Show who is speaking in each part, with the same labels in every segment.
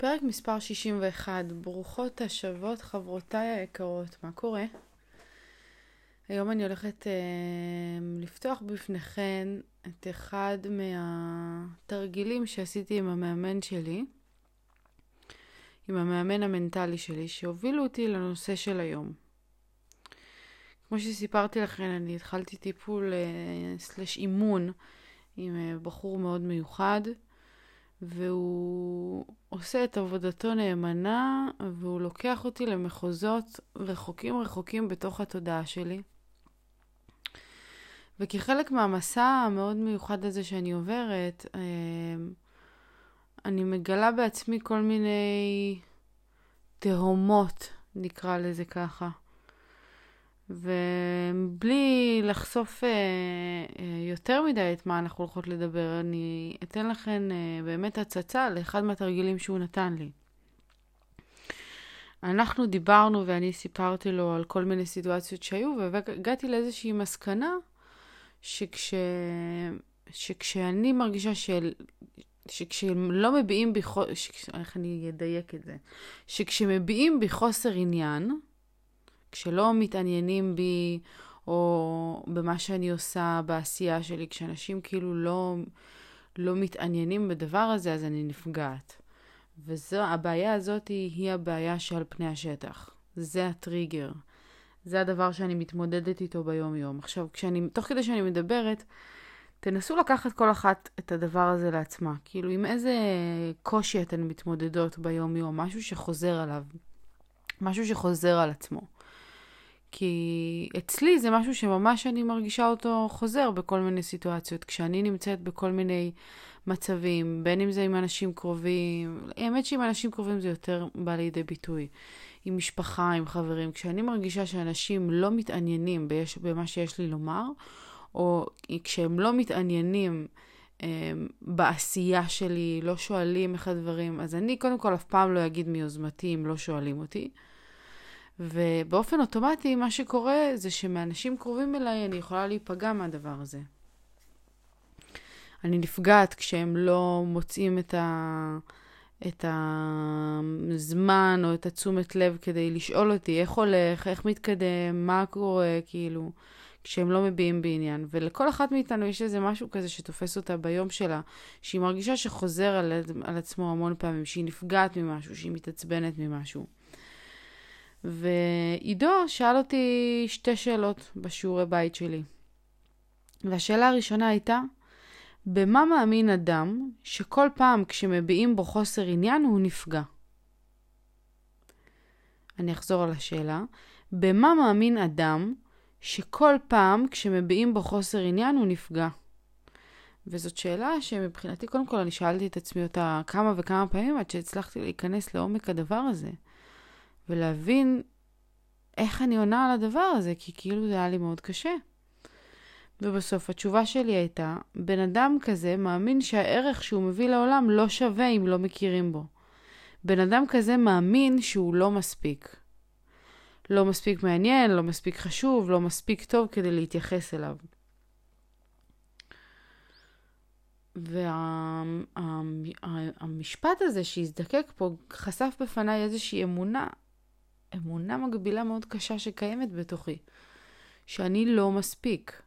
Speaker 1: פרק מספר 61, ברוכות השבות חברותיי היקרות, מה קורה? היום אני הולכת אה, לפתוח בפניכן את אחד מהתרגילים שעשיתי עם המאמן שלי, עם המאמן המנטלי שלי, שהובילו אותי לנושא של היום. כמו שסיפרתי לכם, אני התחלתי טיפול אה, סלש אימון עם אה, בחור מאוד מיוחד. והוא עושה את עבודתו נאמנה, והוא לוקח אותי למחוזות רחוקים רחוקים בתוך התודעה שלי. וכחלק מהמסע המאוד מיוחד הזה שאני עוברת, אמ, אני מגלה בעצמי כל מיני תהומות, נקרא לזה ככה. ובלי לחשוף אה, אה, יותר מדי את מה אנחנו הולכות לדבר, אני אתן לכם אה, באמת הצצה לאחד מהתרגילים שהוא נתן לי. אנחנו דיברנו ואני סיפרתי לו על כל מיני סיטואציות שהיו, והגעתי לאיזושהי מסקנה שכש... שכשאני מרגישה של... שכשהם לא מביעים בי, ש... איך אני אדייק את זה? שכשמביעים בי חוסר עניין, כשלא מתעניינים בי או במה שאני עושה בעשייה שלי, כשאנשים כאילו לא, לא מתעניינים בדבר הזה, אז אני נפגעת. והבעיה הזאת היא, היא הבעיה שעל פני השטח. זה הטריגר. זה הדבר שאני מתמודדת איתו ביום-יום. עכשיו, כשאני, תוך כדי שאני מדברת, תנסו לקחת כל אחת את הדבר הזה לעצמה. כאילו, עם איזה קושי אתן מתמודדות ביום-יום, משהו שחוזר עליו. משהו שחוזר על עצמו. כי אצלי זה משהו שממש אני מרגישה אותו חוזר בכל מיני סיטואציות. כשאני נמצאת בכל מיני מצבים, בין אם זה עם אנשים קרובים, האמת שעם אנשים קרובים זה יותר בא לידי ביטוי. עם משפחה, עם חברים. כשאני מרגישה שאנשים לא מתעניינים ביש, במה שיש לי לומר, או כשהם לא מתעניינים um, בעשייה שלי, לא שואלים איך הדברים, אז אני קודם כל אף פעם לא אגיד מיוזמתי אם לא שואלים אותי. ובאופן אוטומטי מה שקורה זה שמאנשים קרובים אליי אני יכולה להיפגע מהדבר הזה. אני נפגעת כשהם לא מוצאים את, ה... את הזמן או את התשומת לב כדי לשאול אותי איך הולך, איך מתקדם, מה קורה, כאילו, כשהם לא מביעים בעניין. ולכל אחת מאיתנו יש איזה משהו כזה שתופס אותה ביום שלה, שהיא מרגישה שחוזר על, על עצמו המון פעמים, שהיא נפגעת ממשהו, שהיא מתעצבנת ממשהו. ועידו שאל אותי שתי שאלות בשיעורי בית שלי. והשאלה הראשונה הייתה, במה מאמין אדם שכל פעם כשמביעים בו חוסר עניין הוא נפגע? אני אחזור על השאלה. במה מאמין אדם שכל פעם כשמביעים בו חוסר עניין הוא נפגע? וזאת שאלה שמבחינתי, קודם כל, אני שאלתי את עצמי אותה כמה וכמה פעמים עד שהצלחתי להיכנס לעומק הדבר הזה. ולהבין איך אני עונה על הדבר הזה, כי כאילו זה היה לי מאוד קשה. ובסוף התשובה שלי הייתה, בן אדם כזה מאמין שהערך שהוא מביא לעולם לא שווה אם לא מכירים בו. בן אדם כזה מאמין שהוא לא מספיק. לא מספיק מעניין, לא מספיק חשוב, לא מספיק טוב כדי להתייחס אליו. והמשפט וה, הזה שהזדקק פה חשף בפניי איזושהי אמונה אמונה מגבילה מאוד קשה שקיימת בתוכי, שאני לא מספיק,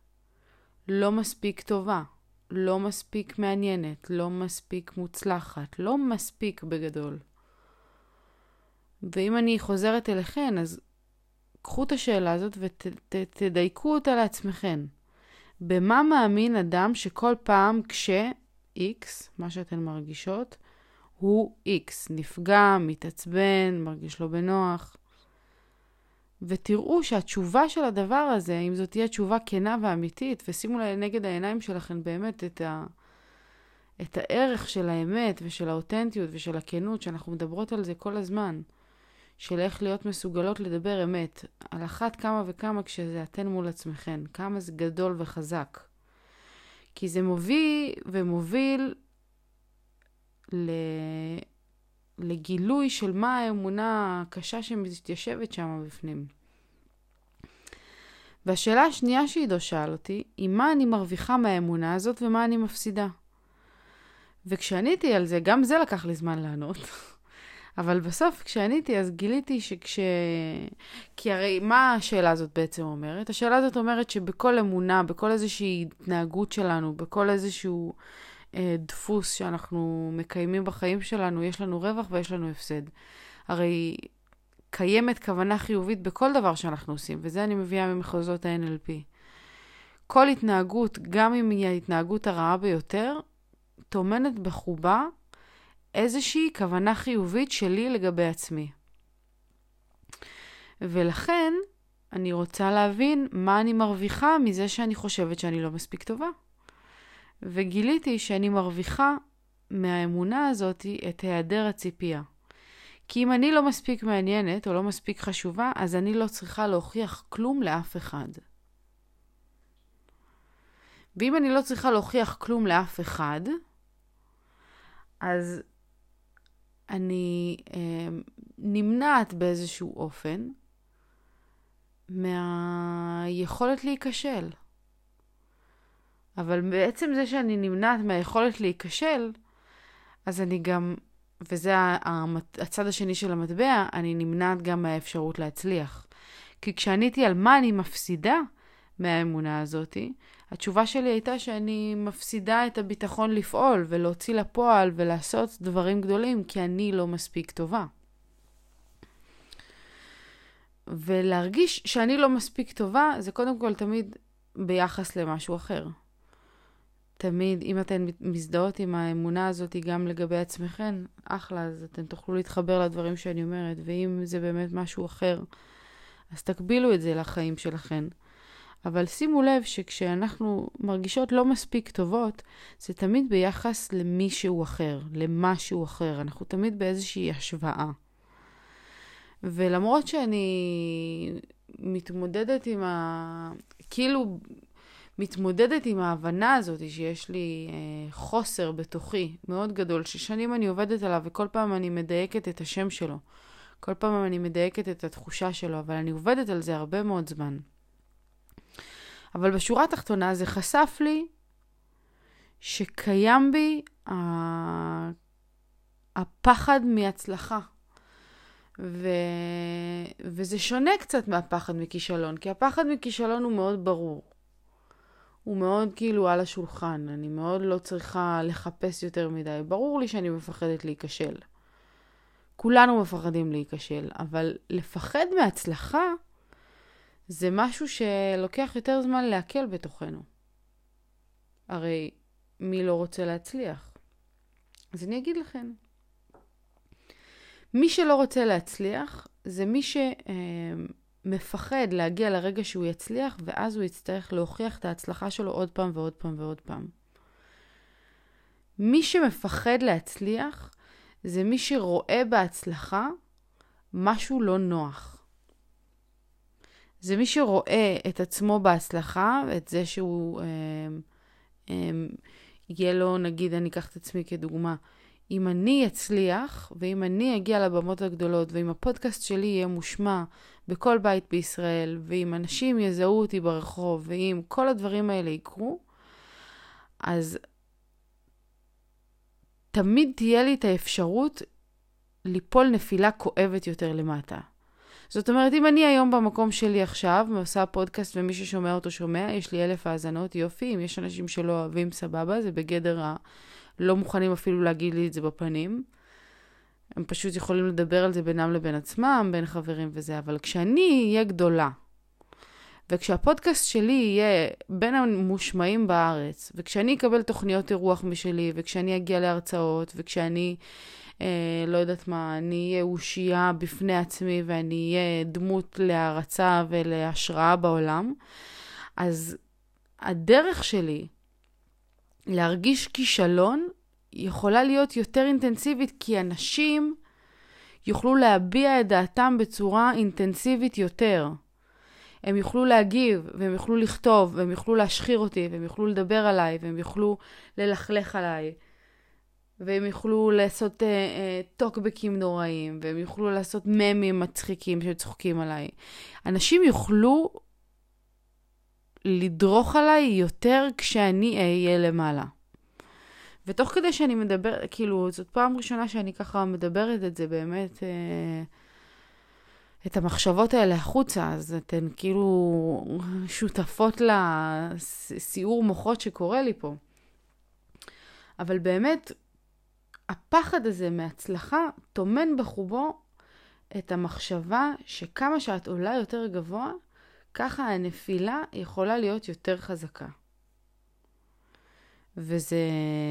Speaker 1: לא מספיק טובה, לא מספיק מעניינת, לא מספיק מוצלחת, לא מספיק בגדול. ואם אני חוזרת אליכן, אז קחו את השאלה הזאת ותדייקו ות, אותה לעצמכן. במה מאמין אדם שכל פעם כש-X, מה שאתן מרגישות, הוא X, נפגע, מתעצבן, מרגיש לא בנוח. ותראו שהתשובה של הדבר הזה, אם זאת תהיה תשובה כנה ואמיתית, ושימו לנגד העיניים שלכם באמת את, ה, את הערך של האמת ושל האותנטיות ושל הכנות, שאנחנו מדברות על זה כל הזמן, של איך להיות מסוגלות לדבר אמת, על אחת כמה וכמה כשזה אתן מול עצמכן, כמה זה גדול וחזק. כי זה מוביל ומוביל ל... לגילוי של מה האמונה הקשה שמתיישבת שם בפנים. והשאלה השנייה שעידו שאל אותי, היא מה אני מרוויחה מהאמונה הזאת ומה אני מפסידה. וכשעניתי על זה, גם זה לקח לי זמן לענות. אבל בסוף, כשעניתי, אז גיליתי שכש... כי הרי מה השאלה הזאת בעצם אומרת? השאלה הזאת אומרת שבכל אמונה, בכל איזושהי התנהגות שלנו, בכל איזשהו דפוס שאנחנו מקיימים בחיים שלנו, יש לנו רווח ויש לנו הפסד. הרי קיימת כוונה חיובית בכל דבר שאנחנו עושים, וזה אני מביאה ממחוזות ה-NLP. כל התנהגות, גם אם היא ההתנהגות הרעה ביותר, טומנת בחובה איזושהי כוונה חיובית שלי לגבי עצמי. ולכן, אני רוצה להבין מה אני מרוויחה מזה שאני חושבת שאני לא מספיק טובה. וגיליתי שאני מרוויחה מהאמונה הזאת את היעדר הציפייה. כי אם אני לא מספיק מעניינת או לא מספיק חשובה, אז אני לא צריכה להוכיח כלום לאף אחד. ואם אני לא צריכה להוכיח כלום לאף אחד, אז אני אה, נמנעת באיזשהו אופן מהיכולת להיכשל. אבל בעצם זה שאני נמנעת מהיכולת להיכשל, אז אני גם, וזה הצד השני של המטבע, אני נמנעת גם מהאפשרות להצליח. כי כשעניתי על מה אני מפסידה מהאמונה הזאתי, התשובה שלי הייתה שאני מפסידה את הביטחון לפעול ולהוציא לפועל ולעשות דברים גדולים כי אני לא מספיק טובה. ולהרגיש שאני לא מספיק טובה זה קודם כל תמיד ביחס למשהו אחר. תמיד, אם אתן מזדהות עם האמונה הזאת גם לגבי עצמכן, אחלה, אז אתן תוכלו להתחבר לדברים שאני אומרת, ואם זה באמת משהו אחר, אז תקבילו את זה לחיים שלכן. אבל שימו לב שכשאנחנו מרגישות לא מספיק טובות, זה תמיד ביחס למישהו אחר, למשהו אחר. אנחנו תמיד באיזושהי השוואה. ולמרות שאני מתמודדת עם ה... כאילו מתמודדת עם ההבנה הזאת שיש לי אה, חוסר בתוכי מאוד גדול, ששנים אני עובדת עליו וכל פעם אני מדייקת את השם שלו. כל פעם אני מדייקת את התחושה שלו, אבל אני עובדת על זה הרבה מאוד זמן. אבל בשורה התחתונה זה חשף לי שקיים בי הפחד מהצלחה. ו... וזה שונה קצת מהפחד מכישלון, כי הפחד מכישלון הוא מאוד ברור. הוא מאוד כאילו על השולחן, אני מאוד לא צריכה לחפש יותר מדי. ברור לי שאני מפחדת להיכשל. כולנו מפחדים להיכשל, אבל לפחד מהצלחה זה משהו שלוקח יותר זמן לעכל בתוכנו. הרי מי לא רוצה להצליח? אז אני אגיד לכם. מי שלא רוצה להצליח זה מי שמפחד להגיע לרגע שהוא יצליח ואז הוא יצטרך להוכיח את ההצלחה שלו עוד פעם ועוד פעם ועוד פעם. מי שמפחד להצליח זה מי שרואה בהצלחה משהו לא נוח. זה מי שרואה את עצמו בהצלחה, את זה שהוא, אה, אה, יהיה לו, נגיד, אני אקח את עצמי כדוגמה, אם אני אצליח, ואם אני אגיע לבמות הגדולות, ואם הפודקאסט שלי יהיה מושמע בכל בית בישראל, ואם אנשים יזהו אותי ברחוב, ואם כל הדברים האלה יקרו, אז תמיד תהיה לי את האפשרות ליפול נפילה כואבת יותר למטה. זאת אומרת, אם אני היום במקום שלי עכשיו, עושה פודקאסט ומי ששומע אותו שומע, יש לי אלף האזנות, יופי. אם יש אנשים שלא אוהבים, סבבה, זה בגדר ה... לא מוכנים אפילו להגיד לי את זה בפנים. הם פשוט יכולים לדבר על זה בינם לבין עצמם, בין חברים וזה, אבל כשאני אהיה גדולה, וכשהפודקאסט שלי יהיה בין המושמעים בארץ, וכשאני אקבל תוכניות אירוח משלי, וכשאני אגיע להרצאות, וכשאני אה, לא יודעת מה, אני אהיה אושייה בפני עצמי ואני אהיה דמות להערצה ולהשראה בעולם, אז הדרך שלי להרגיש כישלון יכולה להיות יותר אינטנסיבית, כי אנשים יוכלו להביע את דעתם בצורה אינטנסיבית יותר. הם יוכלו להגיב, והם יוכלו לכתוב, והם יוכלו להשחיר אותי, והם יוכלו לדבר עליי, והם יוכלו ללכלך עליי. והם יוכלו לעשות אה, אה, טוקבקים נוראים, והם יוכלו לעשות ממים מצחיקים שצוחקים עליי. אנשים יוכלו לדרוך עליי יותר כשאני אהיה למעלה. ותוך כדי שאני מדבר, כאילו, זאת פעם ראשונה שאני ככה מדברת את זה באמת, אה, את המחשבות האלה החוצה, אז אתן כאילו שותפות לסיעור מוחות שקורה לי פה. אבל באמת, הפחד הזה מהצלחה טומן בחובו את המחשבה שכמה שאת עולה יותר גבוה, ככה הנפילה יכולה להיות יותר חזקה. וזה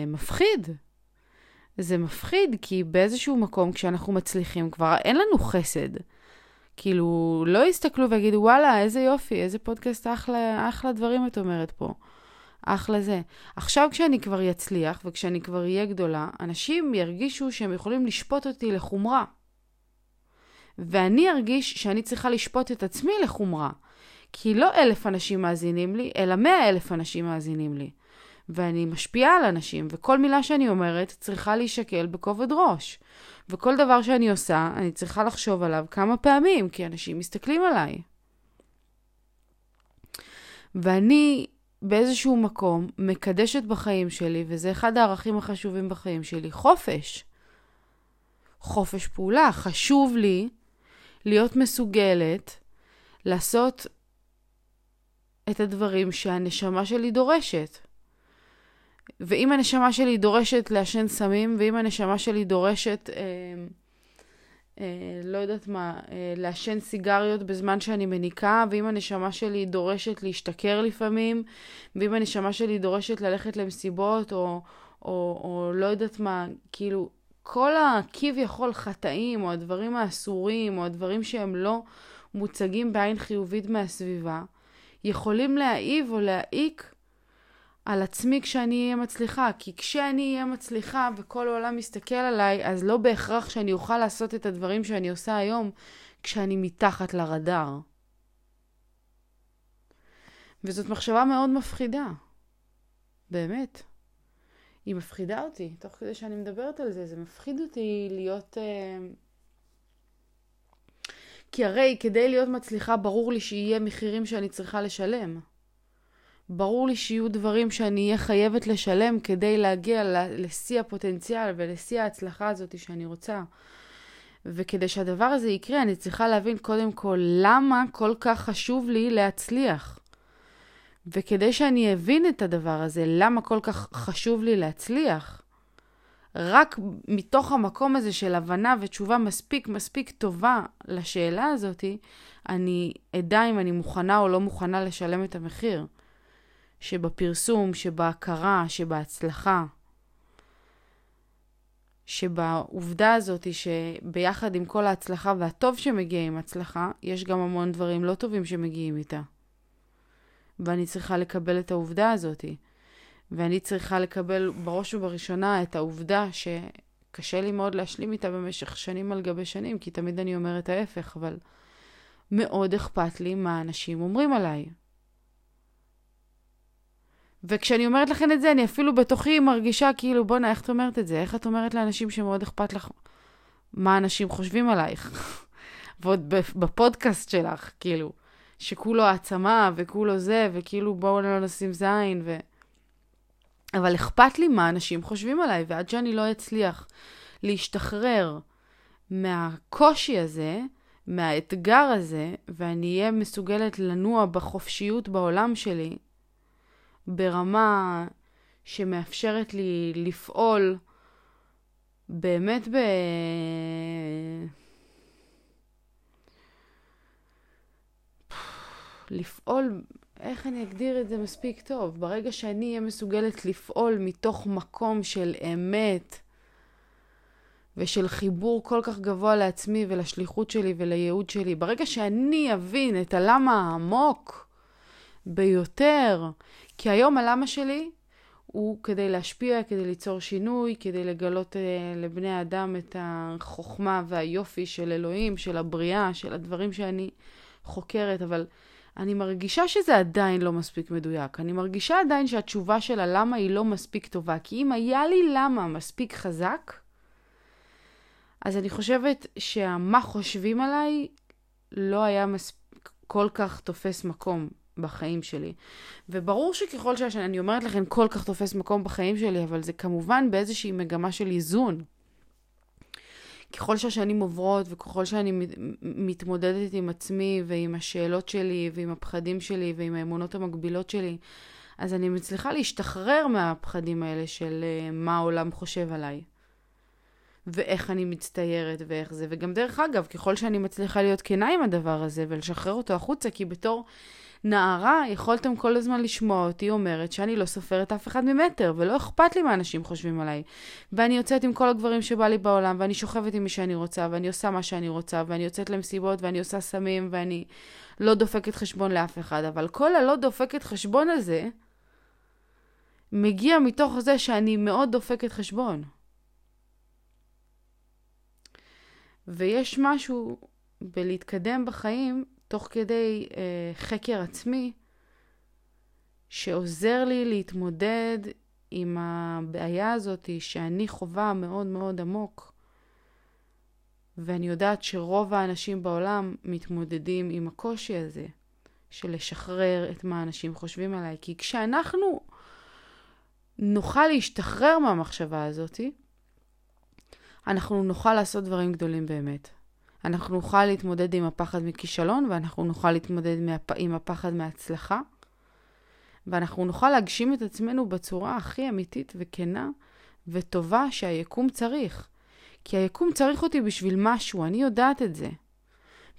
Speaker 1: מפחיד. זה מפחיד, כי באיזשהו מקום, כשאנחנו מצליחים, כבר אין לנו חסד. כאילו, לא יסתכלו ויגידו, וואלה, איזה יופי, איזה פודקאסט אחלה, אחלה דברים את אומרת פה. אחלה זה. עכשיו כשאני כבר אצליח, וכשאני כבר אהיה גדולה, אנשים ירגישו שהם יכולים לשפוט אותי לחומרה. ואני ארגיש שאני צריכה לשפוט את עצמי לחומרה. כי לא אלף אנשים מאזינים לי, אלא מאה אלף אנשים מאזינים לי. ואני משפיעה על אנשים, וכל מילה שאני אומרת צריכה להישקל בכובד ראש. וכל דבר שאני עושה, אני צריכה לחשוב עליו כמה פעמים, כי אנשים מסתכלים עליי. ואני באיזשהו מקום מקדשת בחיים שלי, וזה אחד הערכים החשובים בחיים שלי, חופש. חופש פעולה. חשוב לי להיות מסוגלת לעשות את הדברים שהנשמה שלי דורשת. ואם הנשמה שלי דורשת לעשן סמים, ואם הנשמה שלי דורשת, אה, אה, לא יודעת מה, אה, לעשן סיגריות בזמן שאני מניקה, ואם הנשמה שלי דורשת להשתכר לפעמים, ואם הנשמה שלי דורשת ללכת למסיבות, או, או, או לא יודעת מה, כאילו, כל הכביכול חטאים, או הדברים האסורים, או הדברים שהם לא מוצגים בעין חיובית מהסביבה, יכולים להעיב או להעיק על עצמי כשאני אהיה מצליחה. כי כשאני אהיה מצליחה וכל העולם מסתכל עליי, אז לא בהכרח שאני אוכל לעשות את הדברים שאני עושה היום כשאני מתחת לרדאר. וזאת מחשבה מאוד מפחידה. באמת. היא מפחידה אותי, תוך כדי שאני מדברת על זה, זה מפחיד אותי להיות... Uh... כי הרי כדי להיות מצליחה ברור לי שיהיה מחירים שאני צריכה לשלם. ברור לי שיהיו דברים שאני אהיה חייבת לשלם כדי להגיע לשיא הפוטנציאל ולשיא ההצלחה הזאת שאני רוצה. וכדי שהדבר הזה יקרה, אני צריכה להבין קודם כל למה כל כך חשוב לי להצליח. וכדי שאני אבין את הדבר הזה, למה כל כך חשוב לי להצליח, רק מתוך המקום הזה של הבנה ותשובה מספיק מספיק טובה לשאלה הזאתי, אני אדע אם אני מוכנה או לא מוכנה לשלם את המחיר. שבפרסום, שבהכרה, שבהצלחה, שבעובדה הזאת שביחד עם כל ההצלחה והטוב שמגיע עם הצלחה, יש גם המון דברים לא טובים שמגיעים איתה. ואני צריכה לקבל את העובדה הזאת. ואני צריכה לקבל בראש ובראשונה את העובדה שקשה לי מאוד להשלים איתה במשך שנים על גבי שנים, כי תמיד אני אומרת ההפך, אבל מאוד אכפת לי מה אנשים אומרים עליי. וכשאני אומרת לכם את זה, אני אפילו בתוכי מרגישה כאילו, בואנה, איך את אומרת את זה? איך את אומרת לאנשים שמאוד אכפת לך מה אנשים חושבים עלייך? ועוד בפודקאסט שלך, כאילו, שכולו העצמה וכולו זה, וכאילו בואו לא נשים זין, ו... אבל אכפת לי מה אנשים חושבים עליי, ועד שאני לא אצליח להשתחרר מהקושי הזה, מהאתגר הזה, ואני אהיה מסוגלת לנוע בחופשיות בעולם שלי, ברמה שמאפשרת לי לפעול באמת ב... לפעול, איך אני אגדיר את זה מספיק טוב? ברגע שאני אהיה מסוגלת לפעול מתוך מקום של אמת ושל חיבור כל כך גבוה לעצמי ולשליחות שלי ולייעוד שלי, ברגע שאני אבין את הלמה העמוק ביותר, כי היום הלמה שלי הוא כדי להשפיע, כדי ליצור שינוי, כדי לגלות uh, לבני האדם את החוכמה והיופי של אלוהים, של הבריאה, של הדברים שאני חוקרת, אבל אני מרגישה שזה עדיין לא מספיק מדויק. אני מרגישה עדיין שהתשובה של הלמה היא לא מספיק טובה, כי אם היה לי למה מספיק חזק, אז אני חושבת שהמה חושבים עליי לא היה מספיק כל כך תופס מקום בחיים שלי. וברור שככל שאני אומרת לכם, כל כך תופס מקום בחיים שלי, אבל זה כמובן באיזושהי מגמה של איזון. ככל שהשנים עוברות וככל שאני מתמודדת עם עצמי ועם השאלות שלי ועם הפחדים שלי ועם האמונות המקבילות שלי, אז אני מצליחה להשתחרר מהפחדים האלה של uh, מה העולם חושב עליי. ואיך אני מצטיירת ואיך זה. וגם דרך אגב, ככל שאני מצליחה להיות כנה עם הדבר הזה ולשחרר אותו החוצה, כי בתור נערה יכולתם כל הזמן לשמוע אותי אומרת שאני לא סופרת אף אחד ממטר, ולא אכפת לי מה אנשים חושבים עליי. ואני יוצאת עם כל הגברים שבא לי בעולם, ואני שוכבת עם מי שאני רוצה, ואני עושה מה שאני רוצה, ואני יוצאת למסיבות, ואני עושה סמים, ואני לא דופקת חשבון לאף אחד. אבל כל הלא דופקת חשבון הזה, מגיע מתוך זה שאני מאוד דופקת חשבון. ויש משהו בלהתקדם בחיים תוך כדי אה, חקר עצמי, שעוזר לי להתמודד עם הבעיה הזאת שאני חווה מאוד מאוד עמוק. ואני יודעת שרוב האנשים בעולם מתמודדים עם הקושי הזה של לשחרר את מה אנשים חושבים עליי. כי כשאנחנו נוכל להשתחרר מהמחשבה הזאת, אנחנו נוכל לעשות דברים גדולים באמת. אנחנו נוכל להתמודד עם הפחד מכישלון, ואנחנו נוכל להתמודד עם הפחד מהצלחה, ואנחנו נוכל להגשים את עצמנו בצורה הכי אמיתית וכנה וטובה שהיקום צריך. כי היקום צריך אותי בשביל משהו, אני יודעת את זה.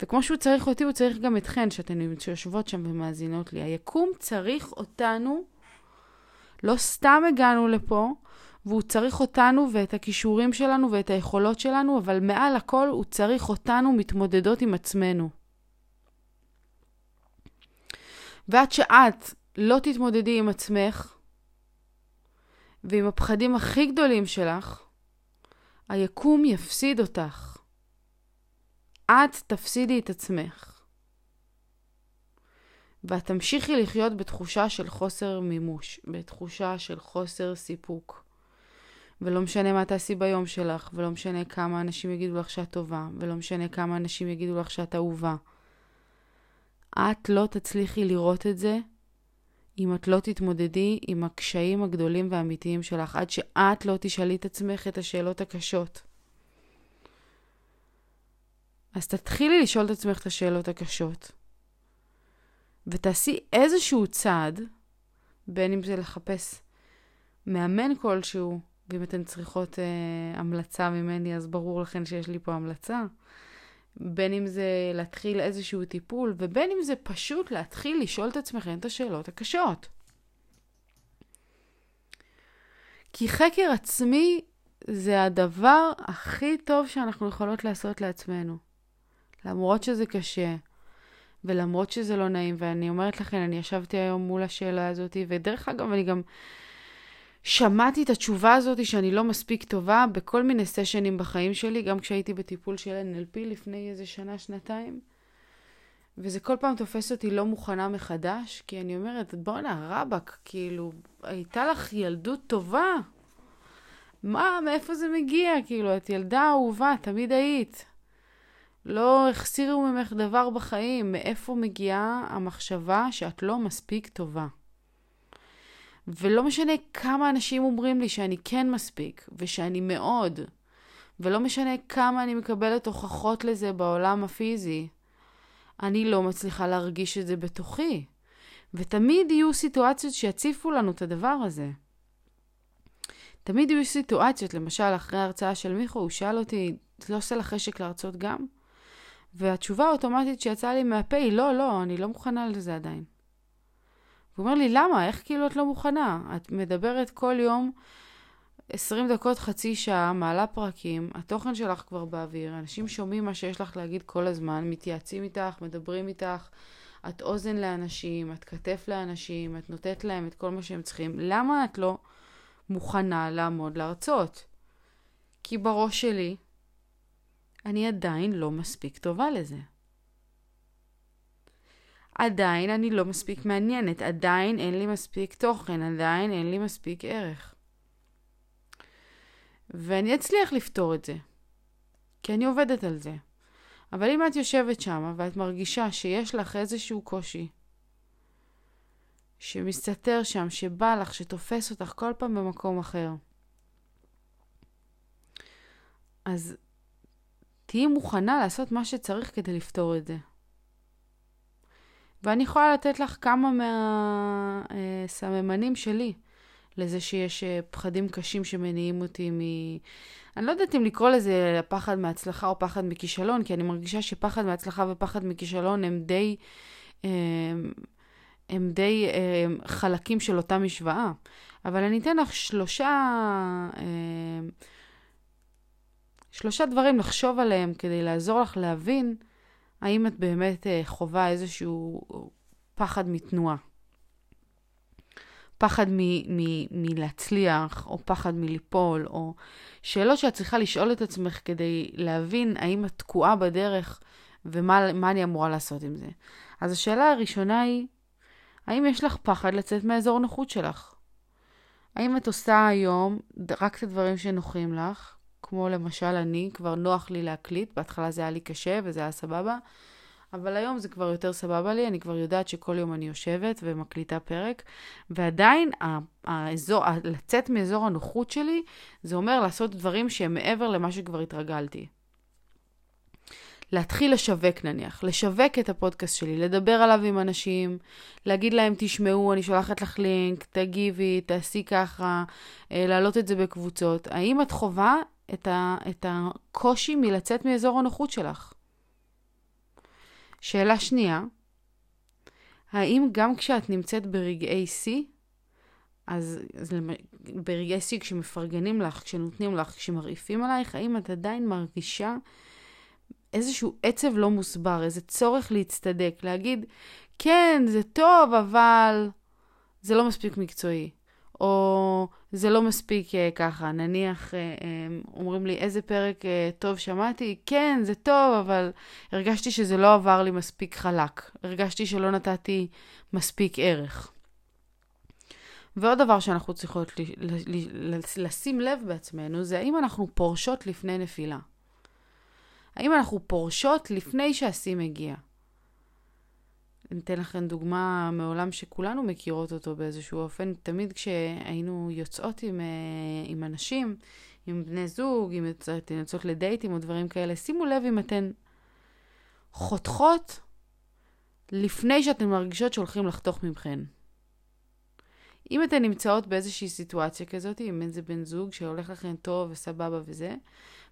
Speaker 1: וכמו שהוא צריך אותי, הוא צריך גם אתכן, שאתן יושבות שם ומאזינות לי. היקום צריך אותנו, לא סתם הגענו לפה, והוא צריך אותנו ואת הכישורים שלנו ואת היכולות שלנו, אבל מעל הכל הוא צריך אותנו מתמודדות עם עצמנו. ועד שאת לא תתמודדי עם עצמך ועם הפחדים הכי גדולים שלך, היקום יפסיד אותך. את תפסידי את עצמך. ואת תמשיכי לחיות בתחושה של חוסר מימוש, בתחושה של חוסר סיפוק. ולא משנה מה תעשי ביום שלך, ולא משנה כמה אנשים יגידו לך שאת טובה, ולא משנה כמה אנשים יגידו לך שאת אהובה. את לא תצליחי לראות את זה אם את לא תתמודדי עם הקשיים הגדולים והאמיתיים שלך, עד שאת לא תשאלי את עצמך את השאלות הקשות. אז תתחילי לשאול את עצמך את השאלות הקשות. ותעשי איזשהו צעד, בין אם זה לחפש מאמן כלשהו, ואם אתן צריכות אה, המלצה ממני, אז ברור לכן שיש לי פה המלצה. בין אם זה להתחיל איזשהו טיפול, ובין אם זה פשוט להתחיל לשאול את עצמכם את השאלות הקשות. כי חקר עצמי זה הדבר הכי טוב שאנחנו יכולות לעשות לעצמנו. למרות שזה קשה, ולמרות שזה לא נעים, ואני אומרת לכם, אני ישבתי היום מול השאלה הזאת, ודרך אגב, אני גם שמעתי את התשובה הזאת שאני לא מספיק טובה בכל מיני סשנים בחיים שלי, גם כשהייתי בטיפול של NLP לפני איזה שנה, שנתיים. וזה כל פעם תופס אותי לא מוכנה מחדש, כי אני אומרת, בואנה, רבאק, כאילו, הייתה לך ילדות טובה. מה, מאיפה זה מגיע? כאילו, את ילדה אהובה, תמיד היית. לא החסירו ממך דבר בחיים. מאיפה מגיעה המחשבה שאת לא מספיק טובה? ולא משנה כמה אנשים אומרים לי שאני כן מספיק, ושאני מאוד, ולא משנה כמה אני מקבלת הוכחות לזה בעולם הפיזי, אני לא מצליחה להרגיש את זה בתוכי. ותמיד יהיו סיטואציות שיציפו לנו את הדבר הזה. תמיד יהיו סיטואציות, למשל, אחרי ההרצאה של מיכו, הוא שאל אותי, את לא עושה לך חשק להרצות גם? והתשובה האוטומטית שיצאה לי מהפה היא, לא, לא, אני לא מוכנה לזה עדיין. והוא אומר לי, למה? איך כאילו את לא מוכנה? את מדברת כל יום 20 דקות, חצי שעה, מעלה פרקים, התוכן שלך כבר באוויר, אנשים שומעים מה שיש לך להגיד כל הזמן, מתייעצים איתך, מדברים איתך, את אוזן לאנשים, את כתף לאנשים, את נותנת להם את כל מה שהם צריכים. למה את לא מוכנה לעמוד להרצות? כי בראש שלי, אני עדיין לא מספיק טובה לזה. עדיין אני לא מספיק מעניינת, עדיין אין לי מספיק תוכן, עדיין אין לי מספיק ערך. ואני אצליח לפתור את זה, כי אני עובדת על זה. אבל אם את יושבת שם ואת מרגישה שיש לך איזשהו קושי, שמסתתר שם, שבא לך, שתופס אותך כל פעם במקום אחר. אז תהיי מוכנה לעשות מה שצריך כדי לפתור את זה. ואני יכולה לתת לך כמה מהסממנים שלי לזה שיש אה, פחדים קשים שמניעים אותי מ... אני לא יודעת אם לקרוא לזה פחד מהצלחה או פחד מכישלון, כי אני מרגישה שפחד מהצלחה ופחד מכישלון הם די, אה, הם די הם אה, חלקים של אותה משוואה. אבל אני אתן לך שלושה, שלושה דברים לחשוב עליהם כדי לעזור לך להבין האם את באמת חווה איזשהו פחד מתנועה. פחד מ- מ- מלהצליח, או פחד מליפול, או שאלות שאת צריכה לשאול את עצמך כדי להבין האם את תקועה בדרך ומה אני אמורה לעשות עם זה. אז השאלה הראשונה היא, האם יש לך פחד לצאת מהאזור נוחות שלך? האם את עושה היום רק את הדברים שנוחים לך, כמו למשל אני, כבר נוח לי להקליט, בהתחלה זה היה לי קשה וזה היה סבבה, אבל היום זה כבר יותר סבבה לי, אני כבר יודעת שכל יום אני יושבת ומקליטה פרק, ועדיין האזור, לצאת מאזור הנוחות שלי, זה אומר לעשות דברים שהם מעבר למה שכבר התרגלתי. להתחיל לשווק נניח, לשווק את הפודקאסט שלי, לדבר עליו עם אנשים, להגיד להם, תשמעו, אני שולחת לך לינק, תגיבי, תעשי ככה, אה, להעלות את זה בקבוצות. האם את חווה את, ה, את הקושי מלצאת מאזור הנוחות שלך? שאלה שנייה, האם גם כשאת נמצאת ברגעי שיא, אז, אז ברגעי שיא כשמפרגנים לך, כשנותנים לך, כשמרעיפים עלייך, האם את עדיין מרגישה איזשהו עצב לא מוסבר, איזה צורך להצטדק, להגיד, כן, זה טוב, אבל זה לא מספיק מקצועי. או זה לא מספיק uh, ככה, נניח um, אומרים לי איזה פרק uh, טוב שמעתי, כן, זה טוב, אבל הרגשתי שזה לא עבר לי מספיק חלק, הרגשתי שלא נתתי מספיק ערך. ועוד דבר שאנחנו צריכות לשים לב בעצמנו, זה האם אנחנו פורשות לפני נפילה. האם אנחנו פורשות לפני שהשיא מגיע. אתן לכם דוגמה מעולם שכולנו מכירות אותו באיזשהו אופן. תמיד כשהיינו יוצאות עם, אה, עם אנשים, עם בני זוג, אם אתן יוצאות לדייטים או דברים כאלה, שימו לב אם אתן חותכות לפני שאתן מרגישות שהולכים לחתוך ממכן. אם אתן נמצאות באיזושהי סיטואציה כזאת, עם איזה בן זוג שהולך לכם טוב וסבבה וזה,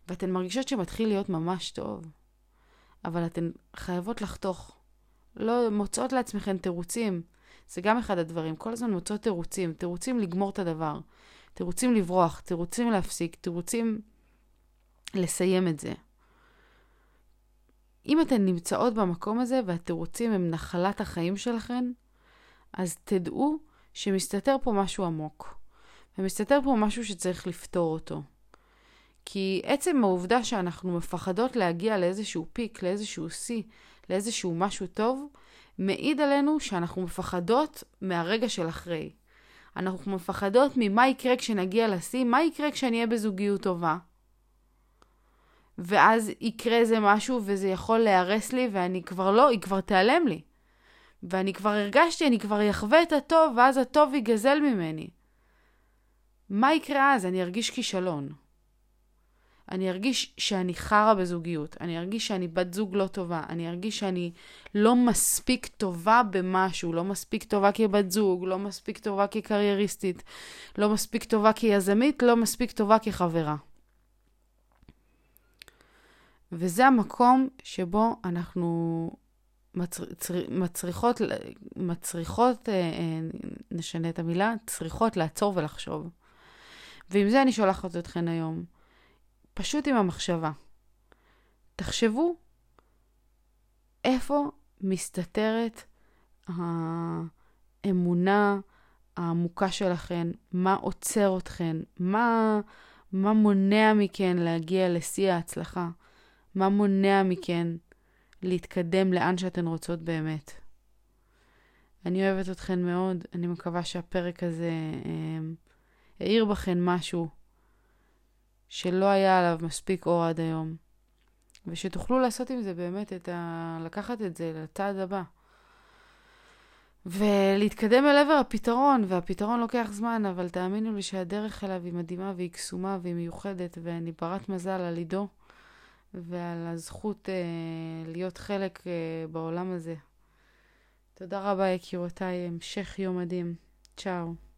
Speaker 1: ואתן מרגישות שמתחיל להיות ממש טוב, אבל אתן חייבות לחתוך. לא מוצאות לעצמכם תירוצים. זה גם אחד הדברים. כל הזמן מוצאות תירוצים. תירוצים לגמור את הדבר. תירוצים לברוח, תירוצים להפסיק, תירוצים לסיים את זה. אם אתן נמצאות במקום הזה והתירוצים הם נחלת החיים שלכם, אז תדעו שמסתתר פה משהו עמוק. ומסתתר פה משהו שצריך לפתור אותו. כי עצם העובדה שאנחנו מפחדות להגיע לאיזשהו פיק, לאיזשהו שיא, לאיזשהו משהו טוב, מעיד עלינו שאנחנו מפחדות מהרגע של אחרי. אנחנו מפחדות ממה יקרה כשנגיע לשיא, מה יקרה כשאני אהיה בזוגיות טובה. ואז יקרה איזה משהו וזה יכול להיהרס לי ואני כבר לא, היא כבר תיעלם לי. ואני כבר הרגשתי, אני כבר אחווה את הטוב ואז הטוב ייגזל ממני. מה יקרה אז? אני ארגיש כישלון. אני ארגיש שאני חרא בזוגיות, אני ארגיש שאני בת זוג לא טובה, אני ארגיש שאני לא מספיק טובה במשהו, לא מספיק טובה כבת זוג, לא מספיק טובה כקרייריסטית, לא מספיק טובה כיזמית, לא מספיק טובה כחברה. וזה המקום שבו אנחנו מצר, מצריכות, מצריכות, אה, אה, נשנה את המילה, צריכות לעצור ולחשוב. ועם זה אני שולחת אתכן היום. פשוט עם המחשבה. תחשבו איפה מסתתרת האמונה העמוקה שלכן, מה עוצר אתכן, מה, מה מונע מכן להגיע לשיא ההצלחה, מה מונע מכן להתקדם לאן שאתן רוצות באמת. אני אוהבת אתכן מאוד, אני מקווה שהפרק הזה אה, העיר בכן משהו. שלא היה עליו מספיק אור עד היום. ושתוכלו לעשות עם זה באמת את ה... לקחת את זה לצעד הבא. ולהתקדם אל עבר הפתרון, והפתרון לוקח זמן, אבל תאמינו לי שהדרך אליו היא מדהימה והיא קסומה והיא מיוחדת, ואני ברת מזל על עידו ועל הזכות אה, להיות חלק אה, בעולם הזה. תודה רבה, יקירותיי, המשך יום מדהים. צ'או.